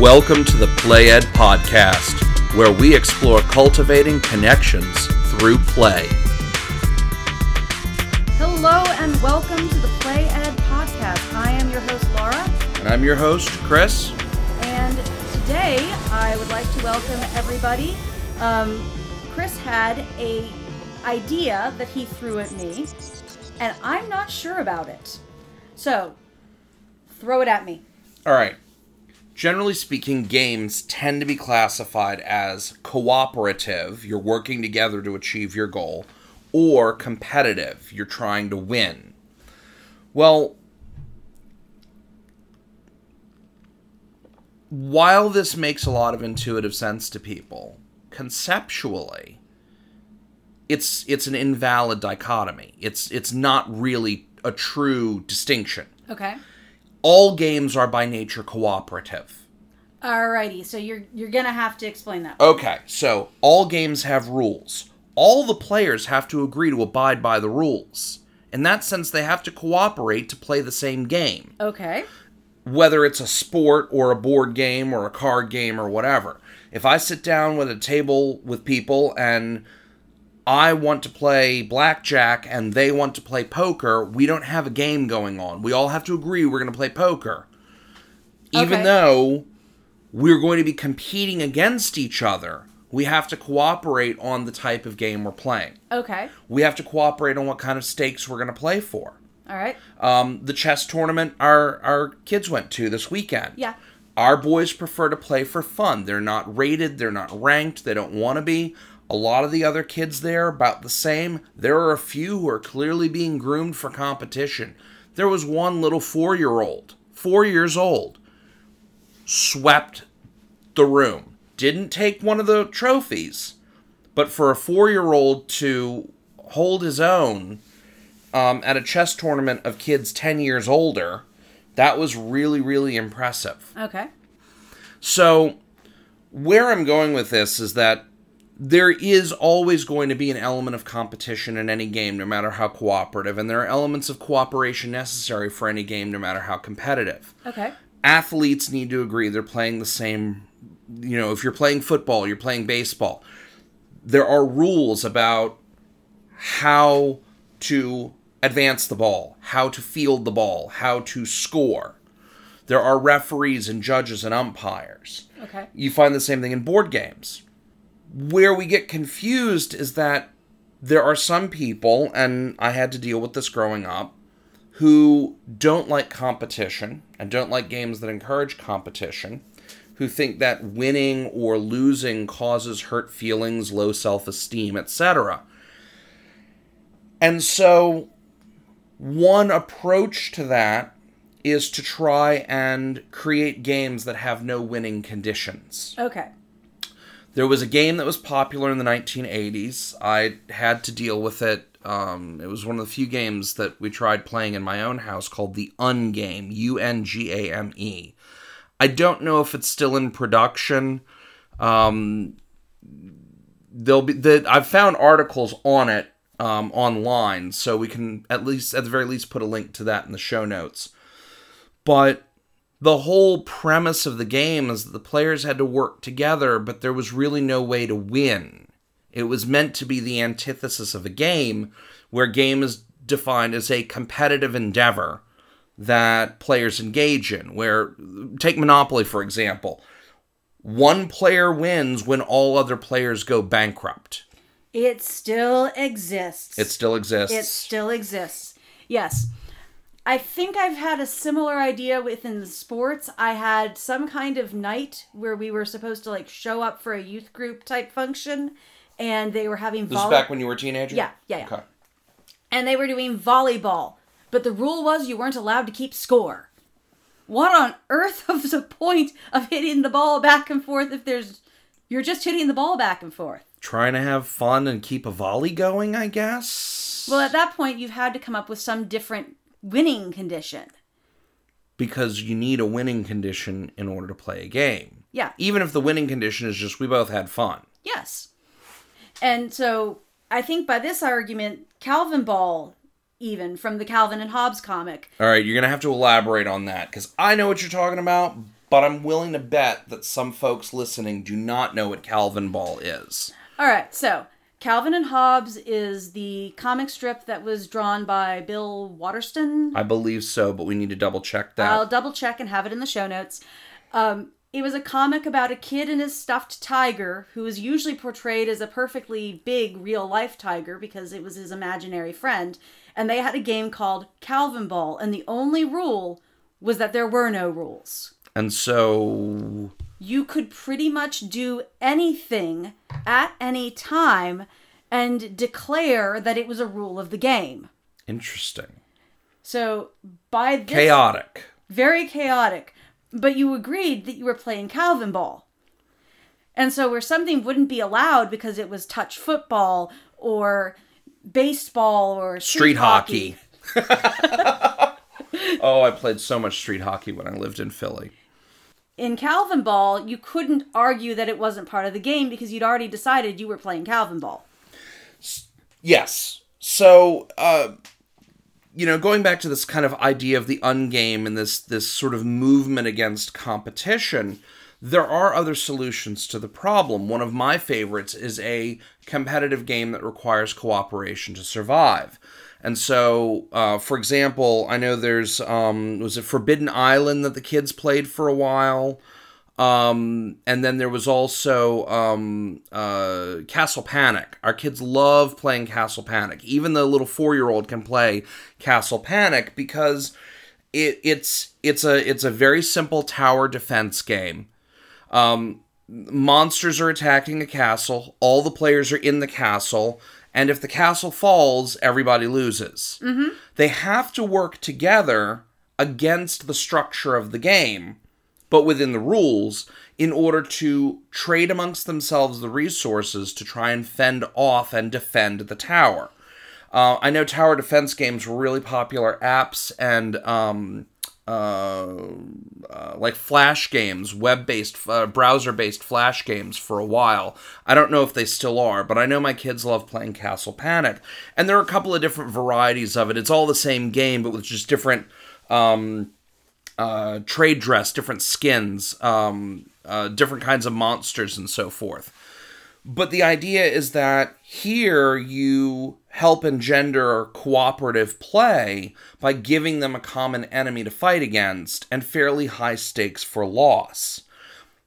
Welcome to the Play Ed Podcast, where we explore cultivating connections through play. Hello and welcome to the Play Ed Podcast. I am your host, Laura, And I'm your host, Chris. and today I would like to welcome everybody. Um, Chris had a idea that he threw at me, and I'm not sure about it. So, throw it at me. All right. Generally speaking, games tend to be classified as cooperative, you're working together to achieve your goal, or competitive, you're trying to win. Well, while this makes a lot of intuitive sense to people, conceptually, it's it's an invalid dichotomy. It's it's not really a true distinction Okay. all games are by nature cooperative. Alrighty. So you're you're gonna have to explain that. Okay, so all games have rules. All the players have to agree to abide by the rules. In that sense, they have to cooperate to play the same game, Okay. whether it's a sport or a board game or a card game or whatever. If I sit down with a table with people and I want to play blackjack and they want to play poker, we don't have a game going on. We all have to agree we're going to play poker. Even though we're going to be competing against each other, we have to cooperate on the type of game we're playing. Okay. We have to cooperate on what kind of stakes we're going to play for. All right. Um, the chess tournament our our kids went to this weekend. Yeah. Our boys prefer to play for fun. They're not rated, they're not ranked, they don't want to be. A lot of the other kids there about the same. There are a few who are clearly being groomed for competition. There was one little 4-year-old, 4 years old, swept the room. Didn't take one of the trophies, but for a 4-year-old to hold his own um, at a chess tournament of kids 10 years older, that was really, really impressive. Okay. So, where I'm going with this is that there is always going to be an element of competition in any game, no matter how cooperative, and there are elements of cooperation necessary for any game, no matter how competitive. Okay. Athletes need to agree they're playing the same. You know, if you're playing football, you're playing baseball. There are rules about how to advance the ball, how to field the ball, how to score. There are referees and judges and umpires. Okay. You find the same thing in board games. Where we get confused is that there are some people, and I had to deal with this growing up, who don't like competition and don't like games that encourage competition, who think that winning or losing causes hurt feelings, low self esteem, etc. And so, one approach to that is to try and create games that have no winning conditions. Okay. There was a game that was popular in the 1980s. I had to deal with it. Um, it was one of the few games that we tried playing in my own house called the Ungame, U N G A M E. I don't know if it's still in production. Um, there'll be that I've found articles on it um, online, so we can at least, at the very least, put a link to that in the show notes. But the whole premise of the game is that the players had to work together, but there was really no way to win. It was meant to be the antithesis of a game, where game is defined as a competitive endeavor that players engage in. Where, take Monopoly for example, one player wins when all other players go bankrupt. It still exists. It still exists. It still exists. Yes. I think I've had a similar idea within sports. I had some kind of night where we were supposed to like show up for a youth group type function and they were having this is back when you were a teenager. Yeah, yeah, yeah. Okay. and they were doing volleyball. But the rule was you weren't allowed to keep score. What on earth was the point of hitting the ball back and forth if there's you're just hitting the ball back and forth? Trying to have fun and keep a volley going, I guess. Well, at that point you've had to come up with some different winning condition. because you need a winning condition in order to play a game. Yeah. Even if the winning condition is just we both had fun. Yes. And so I think by this argument, Calvin Ball even from the Calvin and Hobbes comic. All right, you're gonna have to elaborate on that because I know what you're talking about, but I'm willing to bet that some folks listening do not know what Calvin Ball is. All right, so Calvin and Hobbes is the comic strip that was drawn by Bill Watterson. I believe so, but we need to double check that. I'll double check and have it in the show notes. Um, it was a comic about a kid and his stuffed tiger who was usually portrayed as a perfectly big real life tiger because it was his imaginary friend. And they had a game called Calvin Ball, and the only rule was that there were no rules. and so You could pretty much do anything at any time and declare that it was a rule of the game. interesting. So by this Chaotic. very chaotic. But you agreed that you were playing Calvin ball. And so where something wouldn't be allowed because it was touch football or baseball or Street hockey. oh, I played so much street hockey when I lived in Philly. In Calvin ball, you couldn't argue that it wasn't part of the game because you'd already decided you were playing Calvin ball. Yes. So, uh, you know, going back to this kind of idea of the ungame and this this sort of movement against competition, there are other solutions to the problem. One of my favorites is a competitive game that requires cooperation to survive. And so, uh, for example, I know there's um, was it Forbidden Island that the kids played for a while. Um, and then there was also um, uh, Castle Panic. Our kids love playing Castle Panic. Even the little four year old can play Castle Panic because it, it's it's a it's a very simple tower defense game. Um, monsters are attacking a castle. All the players are in the castle, and if the castle falls, everybody loses. They have to work together against the structure of the game but within the rules, in order to trade amongst themselves the resources to try and fend off and defend the tower. Uh, I know tower defense games were really popular apps and um, uh, uh, like flash games, web based, uh, browser based flash games for a while. I don't know if they still are, but I know my kids love playing Castle Panic. And there are a couple of different varieties of it. It's all the same game, but with just different. Um, uh, trade dress, different skins, um, uh, different kinds of monsters, and so forth. But the idea is that here you help engender cooperative play by giving them a common enemy to fight against and fairly high stakes for loss.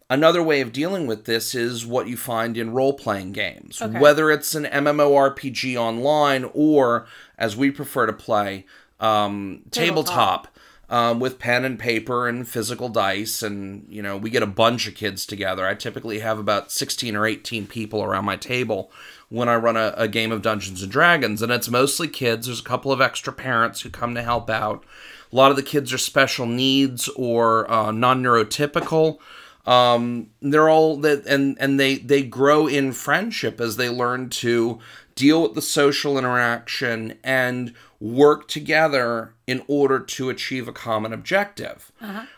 Another way of dealing with this is what you find in role playing games, Okay. whether it's an MMORPG online or, as we prefer to play, um, tabletop um, with pen and paper and physical dice. And, you know, we get a bunch of kids together. I typically have about 16 or 18 people around my table when I run a, a game of Dungeons and Dragons. And it's mostly kids. There's a couple of extra parents who come to help out. A lot of the kids are special needs or uh, non neurotypical. Um, they're all that, and and they they grow in friendship as they learn to deal with the social interaction and work together in order to achieve a common objective.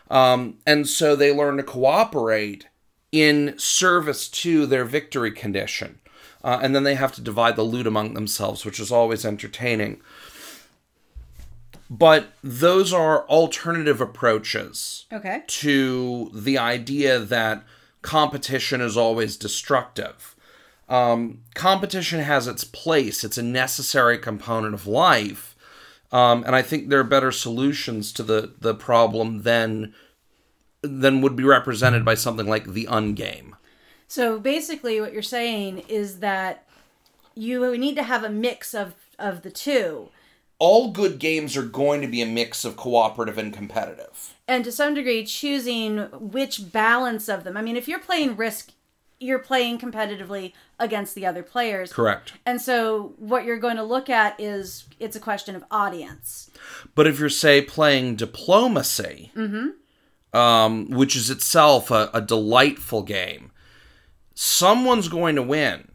Um, and so they learn to cooperate in service to their victory condition. Uh, and then they have to divide the loot among themselves, which is always entertaining. But those are alternative approaches Okay. to the idea that competition is always destructive. Um, competition has its place, it's a necessary component of life. Um, and I think there are better solutions to the, the problem than than would be represented by something like the ungame. So basically, what you're saying is that you need to have a mix of of the two, All good games are going to be a mix of cooperative and competitive. and to some degree, choosing which balance of them. I mean, if you're playing Risk, you're playing competitively against the other players. Correct. And so, what you're going to look at is it's a question of audience. But if you're, say, playing diplomacy, um, which is itself a, a delightful game, someone's going to win.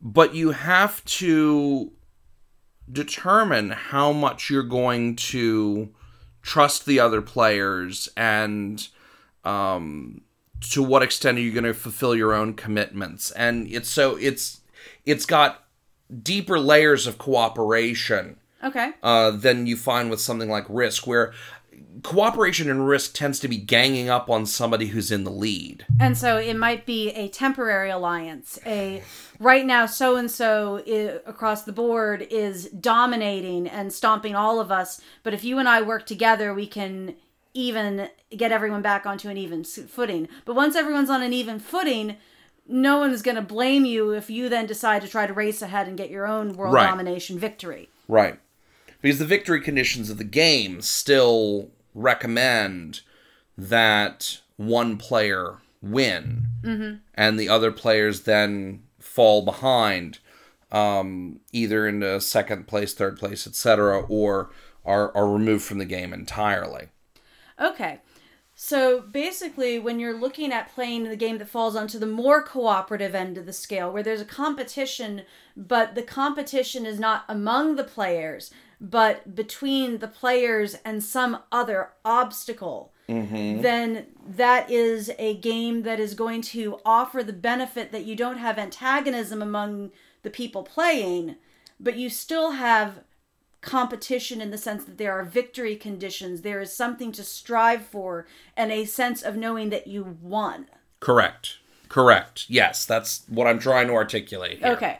But you have to determine how much you're going to trust the other players and um, to what extent are you going to fulfill your own commitments. And it's so it's it's got deeper layers of cooperation Okay. uh, than you find with something like Risk, where cooperation and risk tends to be ganging up on somebody who's in the lead. And so it might be a temporary alliance. A right now, so and so across the board is dominating and stomping all of us. But if you and I work together, we can even get everyone back onto an even footing. But once everyone's on an even footing, no one is going to blame you if you then decide to try to race ahead and get your own world Right. domination victory. Right. Because the victory conditions of the game still recommend that one player win and the other players then fall behind um, either into second place, third place, etc., or are, are removed from the game entirely. Okay. So basically, when you're looking at playing the game that falls onto the more cooperative end of the scale, where there's a competition, but the competition is not among the players, but between the players and some other obstacle, mm-hmm. then that is a game that is going to offer the benefit that you don't have antagonism among the people playing, but you still have competition in the sense that there are victory conditions. There is something to strive for and a sense of knowing that you won. Correct. Correct. Yes, that's what I'm trying to articulate here. Okay.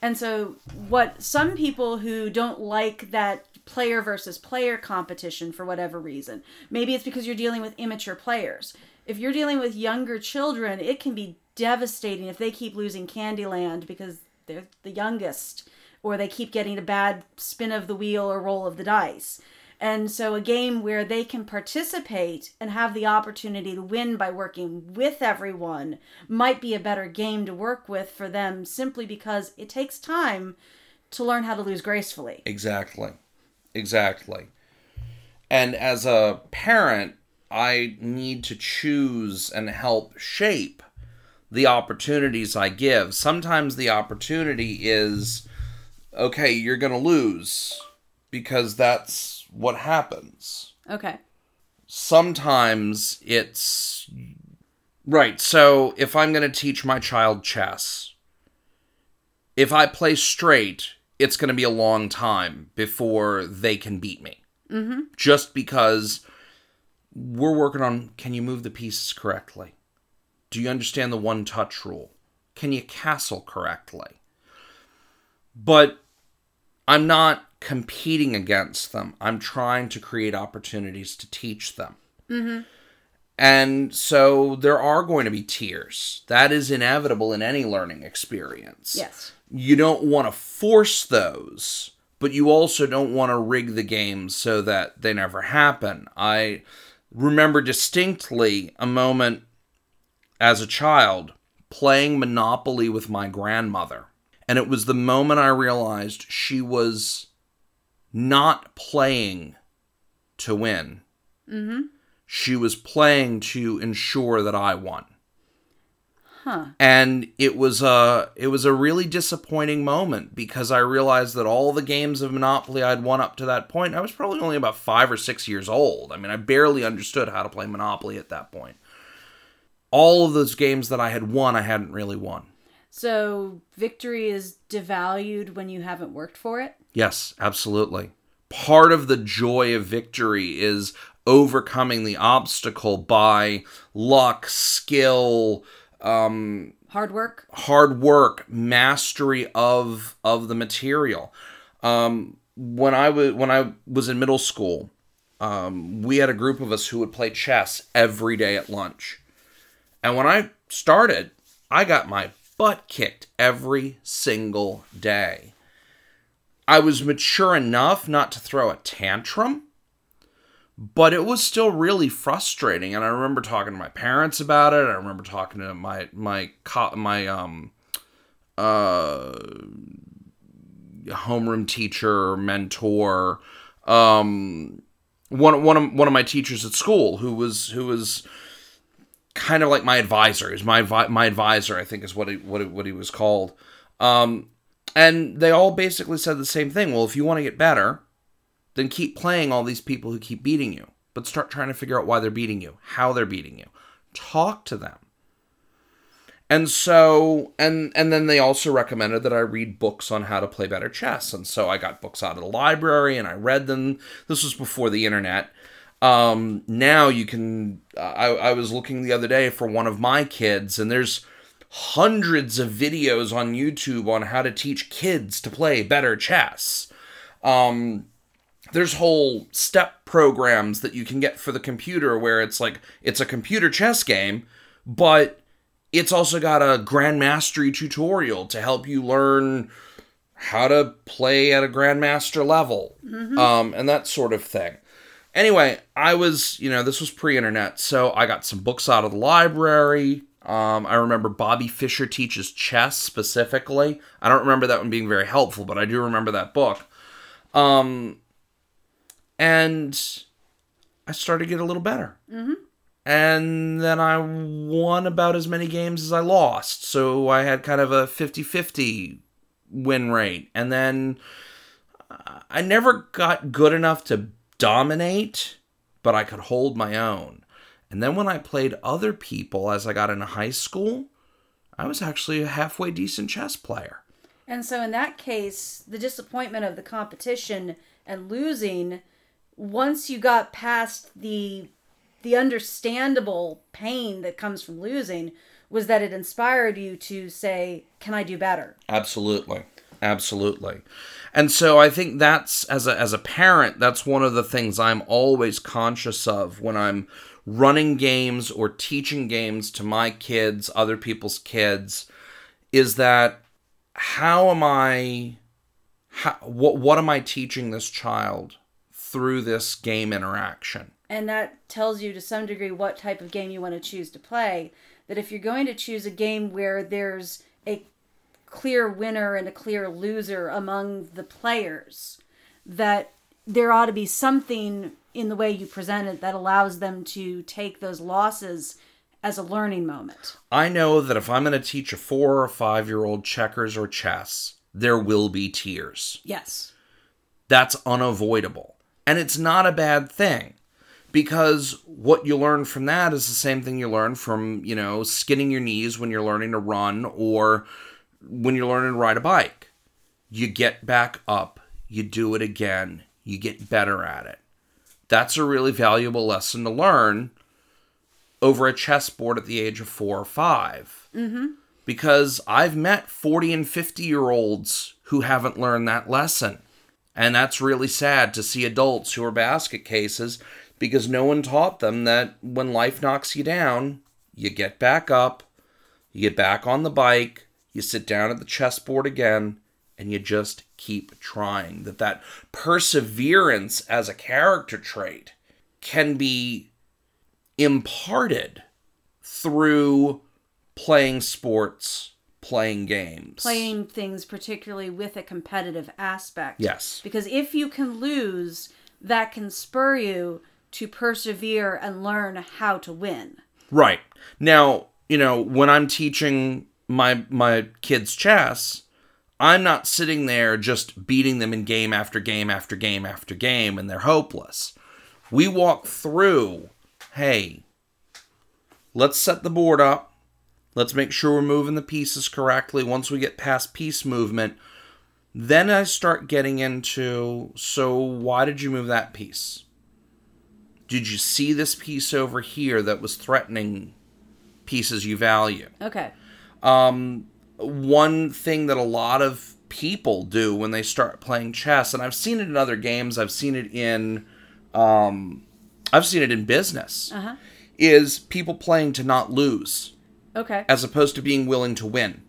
And so, what some people who don't like that player versus player competition for whatever reason, maybe it's because you're dealing with immature players. If you're dealing with younger children, it can be devastating if they keep losing Candyland because they're the youngest or they keep getting a bad spin of the wheel or roll of the dice. And so, a game where they can participate and have the opportunity to win by working with everyone might be a better game to work with for them simply because it takes time to learn how to lose gracefully. Exactly. Exactly. And as a parent, I need to choose and help shape the opportunities I give. Sometimes the opportunity is okay, you're going to lose because that's what happens. Okay. Sometimes it's right. So if I'm going to teach my child chess, if I play straight, it's going to be a long time before they can beat me. Mm-hmm. Just because we're working on can you move the pieces correctly? Do you understand the one touch rule? Can you castle correctly? But I'm not competing against them. I'm trying to create opportunities to teach them. Mm-hmm. And so there are going to be tears. That is inevitable in any learning experience Yes. you don't want to force those, but you also don't want to rig the game so that they never happen. I remember distinctly a moment as a child playing Monopoly with my grandmother. And it was the moment I realized she was not playing to win. Mm-hmm. She was playing to ensure that I won Huh. and it was a it was a really disappointing moment because I realized that all the games of Monopoly I'd won up to that point, I was probably only about five or six years old. I mean, I barely understood how to play Monopoly at that point. All of those games that I had won, I hadn't really won. So, victory is devalued when you haven't worked for it? Yes, absolutely. Part of the joy of victory is overcoming the obstacle by luck, skill, um, Hard work? hard work, mastery of of the material. Um, when I was when I was in middle school, um, we had a group of us who would play chess every day at lunch. And when I started, I got my butt kicked every single day. I was mature enough not to throw a tantrum, but it was still really frustrating. And I remember talking to my parents about it. I remember talking to my my my um uh homeroom teacher, mentor, um one one of one of my teachers at school who was who was kind of like my advisor. He's my my advisor, I think is what he what what he was called. Um, and they all basically said the same thing. Well, if you want to get better, then keep playing all these people who keep beating you, but start trying to figure out why they're beating you, how they're beating you. Talk to them. And so and and then they also recommended that I read books on how to play better chess. And so I got books out of the library and I read them. This was before the internet. Um, now you can. I, I was looking the other day for one of my kids, and there's hundreds of videos on YouTube on how to teach kids to play better chess. Um, there's whole step programs that you can get for the computer where it's like it's a computer chess game, but it's also got a grandmastery tutorial to help you learn how to play at a grandmaster level um, and that sort of thing anyway i was you know this was pre-internet so i got some books out of the library um, i remember bobby fischer teaches chess specifically i don't remember that one being very helpful but i do remember that book um, and i started to get a little better and then I won about as many games as I lost. So I had kind of a 50 50 win rate. And then uh, I never got good enough to dominate, but I could hold my own. And then when I played other people as I got into high school, I was actually a halfway decent chess player. And so in that case, the disappointment of the competition and losing, once you got past the the understandable pain that comes from losing, was that it inspired you to say, "Can I do better?" Absolutely. Absolutely. And so I think that's as a as a parent, that's one of the things I'm always conscious of when I'm running games or teaching games to my kids, other people's kids, is that how am I how, what what am I teaching this child through this game interaction? and that tells you to some degree what type of game you want to choose to play. That if you're going to choose a game where there's a clear winner and a clear loser among the players, that there ought to be something in the way you present it that allows them to take those losses as a learning moment. I know that if I'm going to teach a 4 or 5 year old checkers or chess, there will be tears. Yes. That's unavoidable. And it's not a bad thing because what you learn from that is the same thing you learn from, you know, skinning your knees when you're learning to run or when you're learning to ride a bike. You get back up, you do it again, you get better at it. That's a really valuable lesson to learn over a chessboard at the age of four or 5 mm-hmm. Because I've met 40 and 50 year olds who haven't learned that lesson. And that's really sad to see adults who are basket cases because no one taught them that when life knocks you down, you get back up, you get back on the bike, you sit down at the chessboard again, and you just keep trying. That that perseverance as a character trait can be imparted through playing sports, playing games. Playing things particularly with a competitive aspect. Yes. Because if you can lose, that can spur you to persevere and learn how to win. Right. Now, you know, when I'm teaching my my kids chess, I'm not sitting there just beating them in game after game after game after game and they're hopeless. We walk through, hey, let's set the board up. Let's make sure we're moving the pieces correctly. Once we get past piece movement, then I start getting into so why did you move that piece? Did you see this piece over here that was threatening pieces you value? Okay. One thing that a lot of people do when they start playing chess, and I've seen it in other games, I've seen it in, um, I've seen it in business, Uh-huh. is people playing to not lose Okay. as opposed to being willing to win.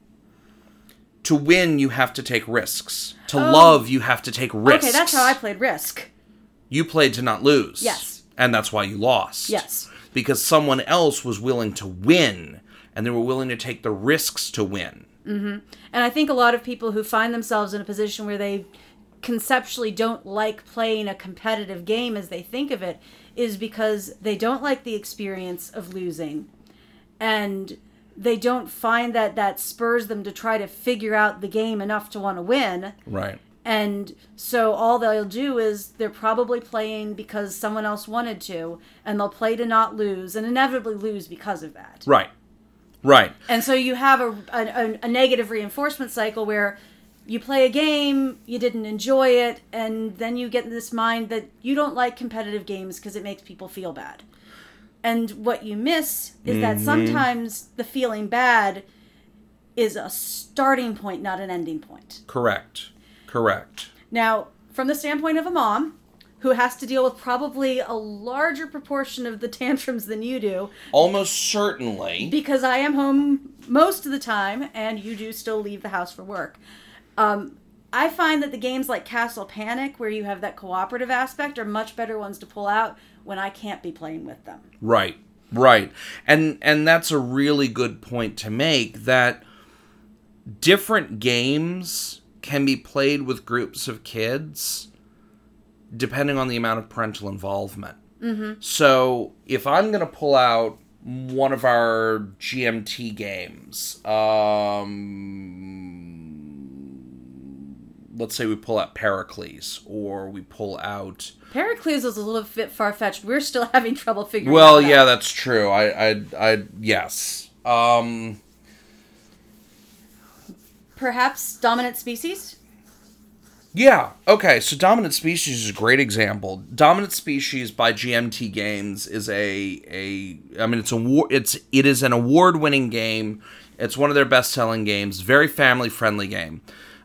To win, you have to take risks. To Oh. love, you have to take risks. Okay, that's how I played Risk. You played to not lose. Yes. And that's why you lost. Yes. Because someone else was willing to win, and they were willing to take the risks to win. Mm-hmm. And I think a lot of people who find themselves in a position where they conceptually don't like playing a competitive game as they think of it is because they don't like the experience of losing. And they don't find that that spurs them to try to figure out the game enough to want to win. Right. And so all they'll do is they're probably playing because someone else wanted to, and they'll play to not lose, and inevitably lose because of that. Right. Right. And so you have a, a, a negative reinforcement cycle where you play a game, you didn't enjoy it, and then you get in this mind that you don't like competitive games because it makes people feel bad. And what you miss is that mm-hmm. sometimes the feeling bad is a starting point, not an ending point. Correct. Correct. Now, from the standpoint of a mom who has to deal with probably a larger proportion of the tantrums than you do, Almost certainly. because I am home most of the time and you do still leave the house for work. Um, I find that the games like Castle Panic, where you have that cooperative aspect, are much better ones to pull out when I can't be playing with them. Right. Right. And and that's a really good point to make that different games can be played with groups of kids depending on the amount of parental involvement. Mm-hmm. So if I'm going to pull out one of our GMT games, um, let's say we pull out Pericles or we pull out Pericles is a little bit far fetched. We're still having trouble figuring Well, out. yeah, that's true. I, I, I, yes. Um, Perhaps Dominant Species? Yeah. Okay. So, Dominant Species is a great example. Dominant Species by GMT Games is a, a. I mean, it's a war. It's it is an award-winning game. It's one of their best-selling games. Very family-friendly game.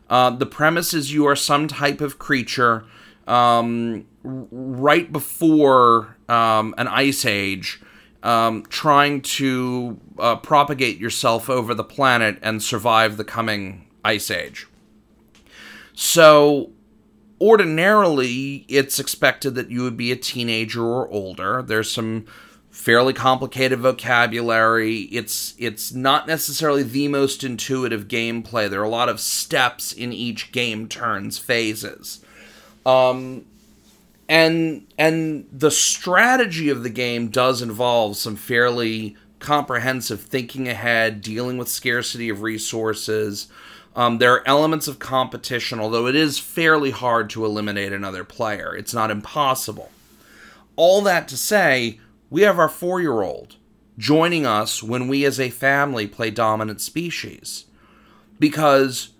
Uh, the premise is you are some type of creature. Um, right before um, an ice age, um, trying to uh, propagate yourself over the planet and survive the coming ice age. So, ordinarily, it's expected that you would be a teenager or older. There's some fairly complicated vocabulary. It's it's not necessarily the most intuitive gameplay. There are a lot of steps in each game turn's phases. Um, and and the strategy of the game does involve some fairly comprehensive thinking ahead, dealing with scarcity of resources. Um, there are elements of competition, although it is fairly hard to eliminate another player. It's not impossible. All that to say, we have our four year old joining us when we as a family play Dominant Species. Because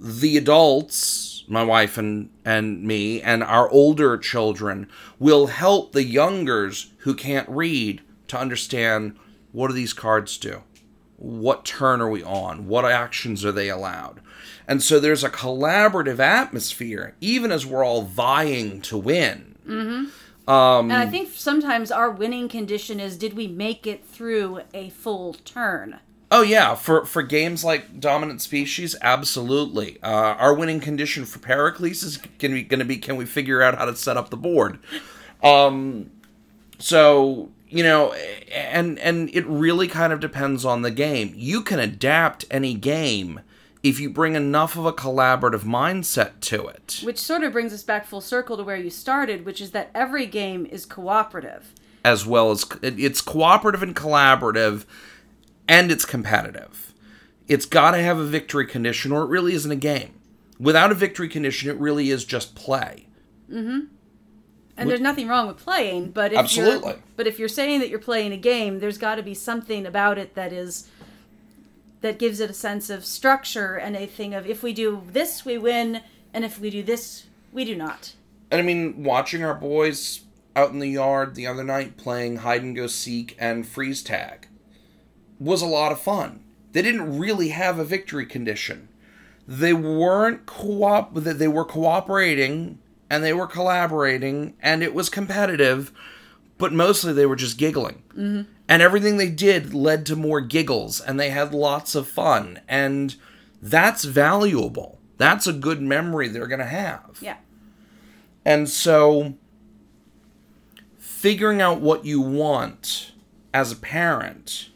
the adults, my wife and, and me, and our older children will help the youngers who can't read to understand what do these cards do? What turn are we on? What actions are they allowed? And so there's a collaborative atmosphere, even as we're all vying to win. And I think sometimes our winning condition is did we make it through a full turn? Oh yeah, for for games like Dominant Species, absolutely. Uh, our winning condition for Pericles is going to be going to be can we figure out how to set up the board? Um, so you know, and and it really kind of depends on the game. You can adapt any game if you bring enough of a collaborative mindset to it, Which sort of brings us back full circle to where you started, which is that every game is cooperative. as well as it's cooperative and collaborative, and it's competitive. It's got to have a victory condition, or it really isn't a game. Without a victory condition, it really is just play. Mm-hmm. And there's nothing wrong with playing, but if Absolutely. you're but if you're saying that you're playing a game, there's got to be something about it that is that gives it a sense of structure and a thing of if we do this we win and if we do this we do not. And I mean, watching our boys out in the yard the other night playing hide and go seek and freeze tag was a lot of fun. They didn't really have a victory condition. They weren't co-op they were cooperating and they were collaborating and it was competitive, but mostly they were just giggling. Mm-hmm. And everything they did led to more giggles and they had lots of fun and that's valuable. That's a good memory they're going to have. Yeah. And so figuring out what you want as a parent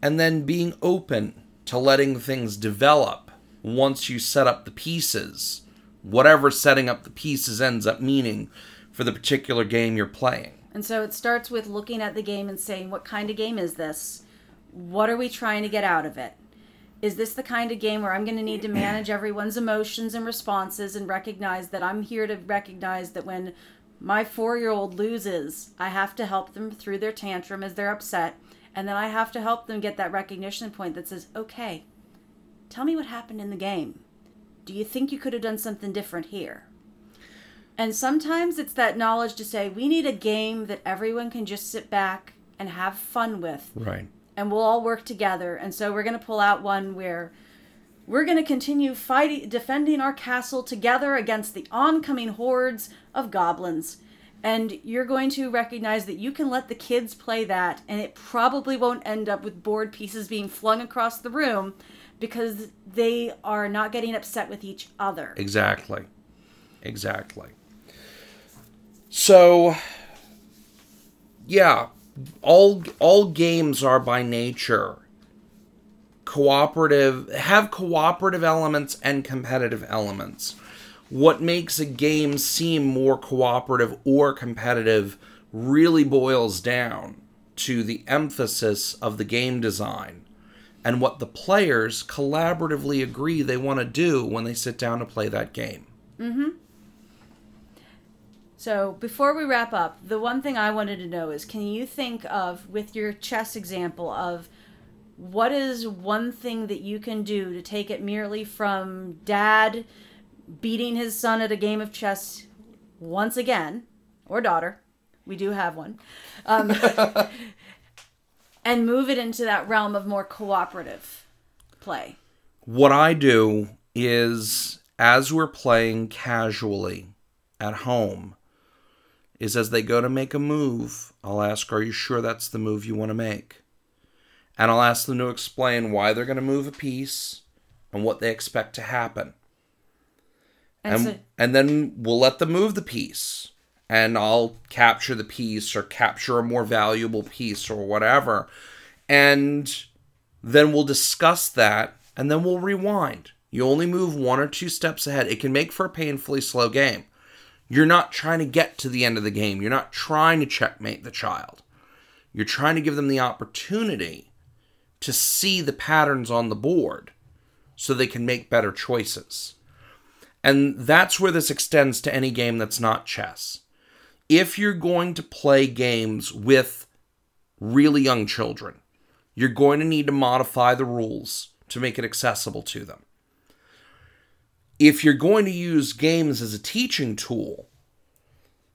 and then being open to letting things develop once you set up the pieces, whatever setting up the pieces ends up meaning for the particular game you're playing. And so it starts with looking at the game and saying, what kind of game is this? What are we trying to get out of it? Is this the kind of game where I'm going to need to manage everyone's emotions and responses and recognize that I'm here to recognize that when my four year old loses, I have to help them through their tantrum as they're upset. And then I have to help them get that recognition point that says, okay, tell me what happened in the game. Do you think you could have done something different here? And sometimes it's that knowledge to say, we need a game that everyone can just sit back and have fun with. Right. And we'll all work together. And so we're going to pull out one where we're going to continue fighting, defending our castle together against the oncoming hordes of goblins. And you're going to recognize that you can let the kids play that, and it probably won't end up with board pieces being flung across the room because they are not getting upset with each other. Exactly. Exactly. So yeah, all all games are by nature cooperative have cooperative elements and competitive elements. What makes a game seem more cooperative or competitive really boils down to the emphasis of the game design and what the players collaboratively agree they want to do when they sit down to play that game. Mm-hmm. So before we wrap up, the one thing I wanted to know is can you think of, with your chess example, of what is one thing that you can do to take it merely from dad beating his son at a game of chess once again, or daughter, we do have one, um, and move it into that realm of more cooperative play? What I do is, as we're playing casually at home, is as they go to make a move, I'll ask, Are you sure that's the move you want to make? And I'll ask them to explain why they're going to move a piece and what they expect to happen. And, And, so, and then we'll let them move the piece. And I'll capture the piece or capture a more valuable piece or whatever. And then we'll discuss that and then we'll rewind. You only move one or two steps ahead. It can make for a painfully slow game. You're not trying to get to the end of the game. You're not trying to checkmate the child. You're trying to give them the opportunity to see the patterns on the board so they can make better choices. And that's where this extends to any game that's not chess. If you're going to play games with really young children, you're going to need to modify the rules to make it accessible to them. If you're going to use games as a teaching tool,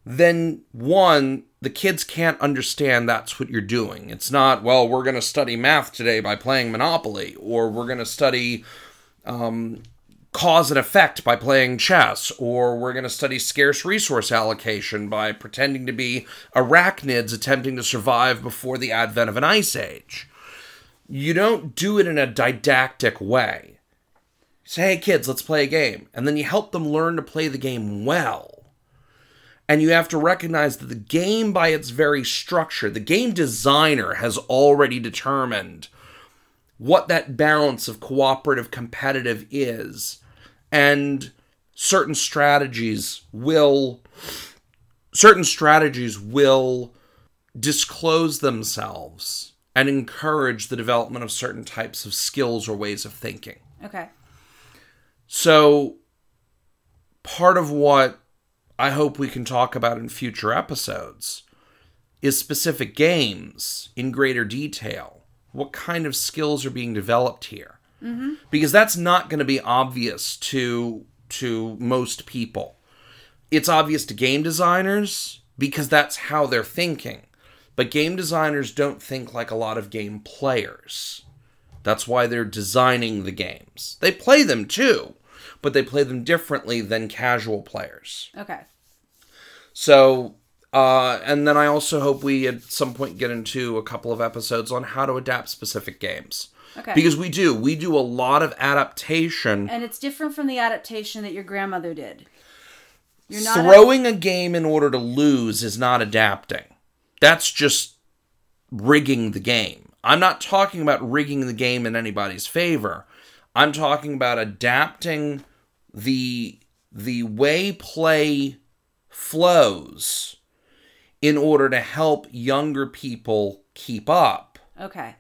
then one, the kids can't understand that's what you're doing. It's not, well, we're going to study math today by playing Monopoly, or we're going to study um, cause and effect by playing chess, or we're going to study scarce resource allocation by pretending to be arachnids attempting to survive before the advent of an ice age. You don't do it in a didactic way. You say, hey, kids, let's play a game. And then you help them learn to play the game well. And you have to recognize that the game, by its very structure, the game designer has already determined what that balance of cooperative competitive is and certain strategies will certain strategies will disclose themselves and encourage the development of certain types of skills or ways of thinking. Okay. so part of what i hope we can talk about in future episodes is specific games in greater detail. What kind of skills are being developed here because that's not going to be obvious to to most people. It's obvious to game designers because that's how they're thinking. But game designers don't think like a lot of game players. That's why they're designing the games. They play them too but they play them differently than casual players. Okay. so, uh, and then I also hope we at some point get into a couple of episodes on how to adapt specific games. Okay. Because we do. We do a lot of adaptation. and it's different from the adaptation that your grandmother did. You're not Throwing a game in order to lose is not adapting. That's just rigging the game. I'm not talking about rigging the game in anybody's favor. I'm talking about adapting the the way play flows in order to help younger people keep up. okay.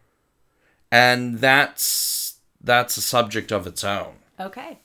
And that's that's a subject of its own. Okay.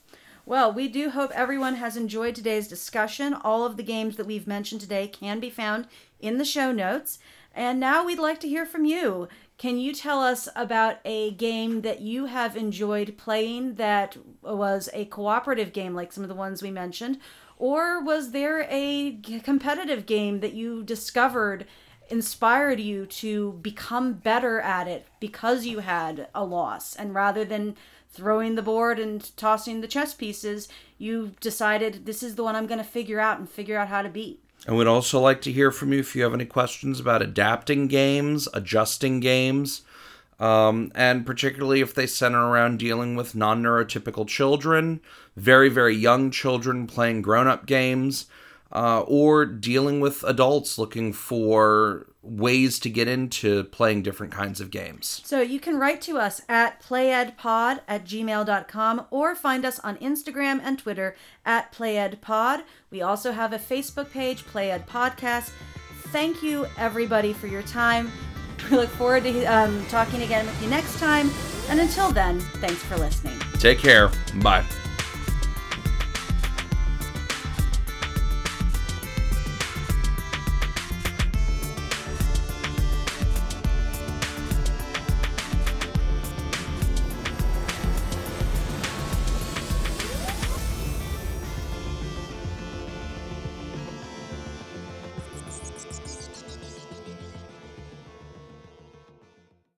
Well, we do hope everyone has enjoyed today's discussion. All of the games that we've mentioned today can be found in the show notes. And now we'd like to hear from you. can you tell us about a game that you have enjoyed playing that was a cooperative game like some of the ones we mentioned? Or was there a competitive game that you discovered inspired you to become better at it because you had a loss? And rather than throwing the board and tossing the chess pieces, you decided this is the one I'm going to figure out and figure out how to beat. I would also like to hear from you if you have any questions about adapting games, adjusting games, um, and particularly if they center around dealing with non neurotypical children, very, very young children playing grown up games, uh, or dealing with adults looking for ways to get into playing different kinds of games. So you can write to us at playedpod at gmail.com or find us on Instagram and Twitter at playedpod. We also have a Facebook page, Played Podcast. Thank you, everybody, for your time. We look forward to um, talking again with you next time. And until then, thanks for listening. Take care. Bye.